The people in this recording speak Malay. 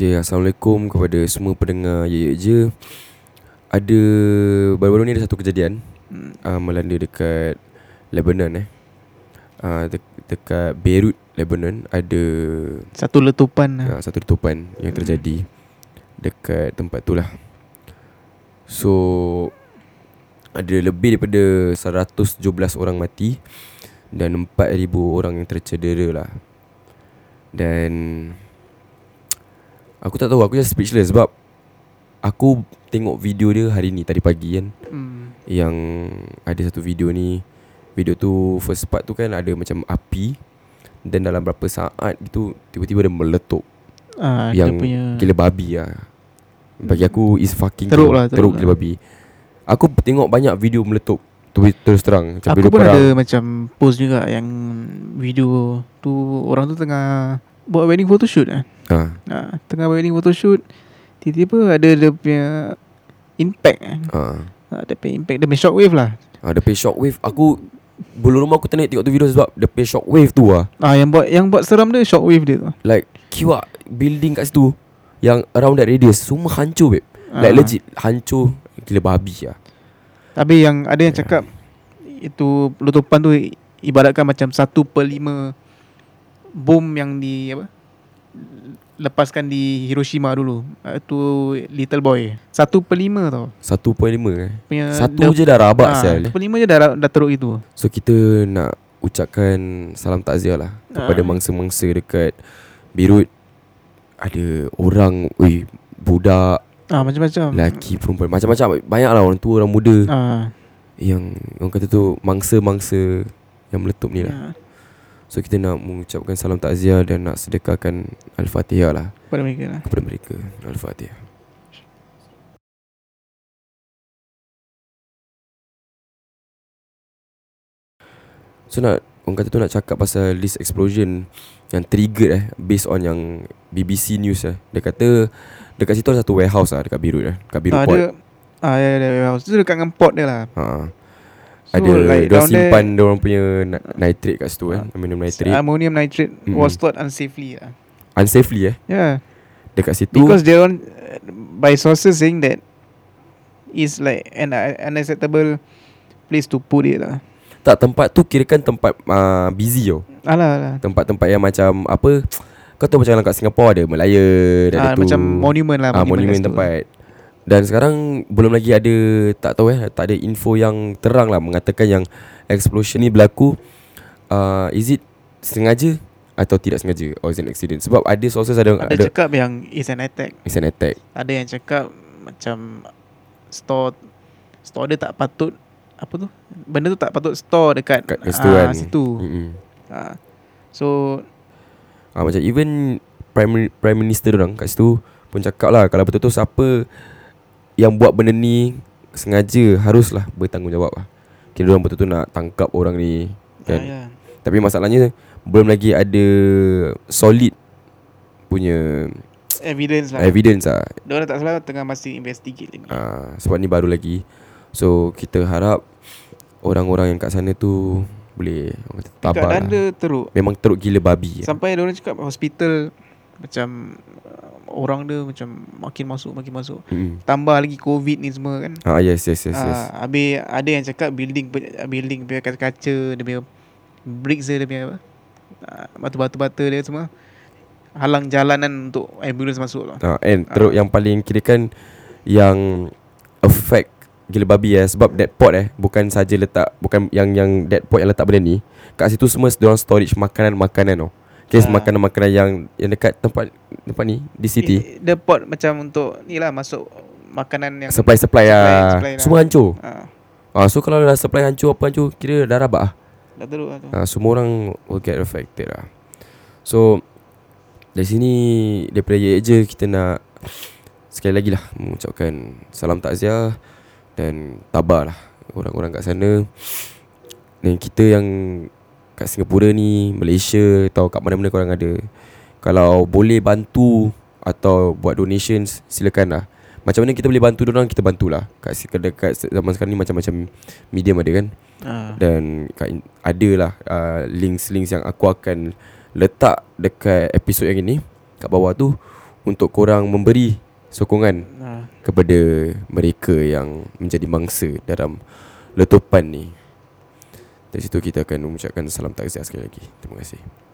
Okay, Assalamualaikum kepada semua pendengar Ye Ye Je. Ada Baru-baru ni ada satu kejadian Hmm. uh, Melanda dekat Lebanon eh. Uh, de- Dekat Beirut, Lebanon Ada Satu letupan uh, satu letupan yang Hmm. terjadi Dekat tempat tu lah. So Ada lebih daripada 117 orang mati Dan 4,000 orang yang tercedera lah. Dan Aku tak tahu Aku just speechless Sebab Aku tengok video dia hari ni Tadi pagi kan. Hmm. Yang Ada satu video ni Video tu First part tu kan Ada macam api Dan dalam berapa saat gitu Tiba-tiba dia meletup. Ah, Yang punya Gila babi lah. Bagi aku Is fucking Teruk gila- lah, teruk Teruk gila lah. babi. Aku tengok banyak video meletup tu, Terus terang Macam Aku pun perang. ada macam post juga yang video tu orang tu tengah buat wedding photoshoot kan. ha, Ha, tengah wedding photoshoot tiba-tiba ada dia punya impact kan. ha. Ha, dia punya impact dia punya shockwave lah. ha, Dia pay shockwave Aku Belum rumah aku nak tengok tu video Sebab dia pay shockwave tu lah Ah yang buat yang buat seram dia shockwave dia tu. Like Kiwak Building kat situ Yang around that radius Semua hancur babe Ah. Like legit Hancur Gila babi lah Tapi yang ada yang cakap itu letupan tu ibaratkan macam 1 per 5 bom yang di apa lepaskan di Hiroshima dulu. Ah, Tu little boy. 1 per 5 tau. 1.5 eh Punya Satu je dah rabak ah, sial 1 per 5 je dah dah teruk itu. So kita nak ucapkan salam takziah lah kepada Ah. mangsa-mangsa dekat Beirut. Ada orang, ui, budak, Ah macam-macam. lelaki, perempuan, macam-macam. Banyak lah orang tua, orang muda Ah. yang orang kata tu mangsa-mangsa yang meletup ni lah. Ya, So kita nak mengucapkan salam takziah dan nak sedekahkan Al-Fatihah lah pada mereka lah. kepada mereka. Al-Fatihah. So nak Orang kata tu nak cakap pasal this explosion Yang triggered eh Based on yang BBC News eh Dia kata Dekat situ ada satu warehouse lah Dekat Beirut eh Dekat Beirut Ah, Port dia Ah ya, ya, ya. Tu dekat dengan pot dia lah. ha. So, Ada like Dia simpan Dia orang punya ni- Nitrate kat situ kan Ah. Ammonium nitrate Ammonium nitrate Mm-mm. was stored unsafely lah. Unsafely eh Yeah. Dekat situ Because they on by sources saying that is like an uh, unacceptable place to put it lah. Tak tempat tu kira kan tempat uh, busy tau Alah alah. Tempat-tempat yang macam Apa Kau tahu macam kat Singapore ada Melaya Ah, ada tu macam monument lah ah, monument, Monumen kat situ. Dan sekarang Belum lagi ada Tak tahu eh Tak ada info yang terang lah Mengatakan yang Explosion ni berlaku uh, Is it Sengaja Atau tidak sengaja Or is it an accident Sebab ada sources ada Ada, Ada, cakap yang is an attack. It's an attack Ada yang cakap macam store store dia tak patut apa tu? Benda tu tak patut store dekat Kat situ ah, kan situ. Mm-mm. Ah. So Ah, macam even prime prime minister orang kat situ pun cakap lah kalau betul-betul siapa yang buat benda ni sengaja haruslah bertanggungjawab lah. Kira orang betul-betul nak tangkap orang ni ah, kan. ya. Tapi masalahnya belum lagi ada solid punya evidence lah. evidence lah. Dia orang tak salah tengah masih investigate lagi. Ah, sebab ni baru lagi. So kita harap orang-orang yang kat sana tu boleh orang kata tabah Keadaan lah. dia teruk. Memang teruk gila babi. Sampai dia orang cakap hospital macam uh, orang dia macam makin masuk makin masuk. Mm. Tambah lagi covid ni semua kan. Ah yes yes yes yes. Ah, habis ada yang cakap building building punya kaca-kaca dia punya bricks dia, dia punya apa? Ah, batu-batu bata dia semua halang jalanan untuk ambulans masuk lah. Ah, and teruk yang paling kira kan yang affect gila babi eh sebab that pot eh bukan saja letak bukan yang yang that pot yang letak benda ni kat situ semua dia storage makanan-makanan tau. Kes Ah. makanan-makanan yang yang dekat tempat tempat ni di city Eh, Dia pot macam untuk ni lah masuk makanan yang supply-supply lah. supply lah. Semua hancur. ah, Ah so kalau dah supply hancur apa hancur kira dah rabak ah. dah teruk lah tu. Ah semua orang will get affected lah. So dari sini daripada ye je kita nak sekali lagi lah mengucapkan salam takziah dan tabah lah orang-orang kat sana dan kita yang kat Singapura ni, Malaysia atau kat mana-mana korang ada kalau boleh bantu atau buat donations silakan lah. Macam mana kita boleh bantu orang kita bantulah. Kat dekat zaman sekarang ni macam-macam medium ada kan. Ah. Dan kat ada lah uh, links-links yang aku akan letak dekat episod yang ini kat bawah tu untuk korang memberi sokongan Ha. kepada mereka yang menjadi mangsa dalam letupan ni. Dari situ kita akan mengucapkan salam takziah sekali lagi. Terima kasih.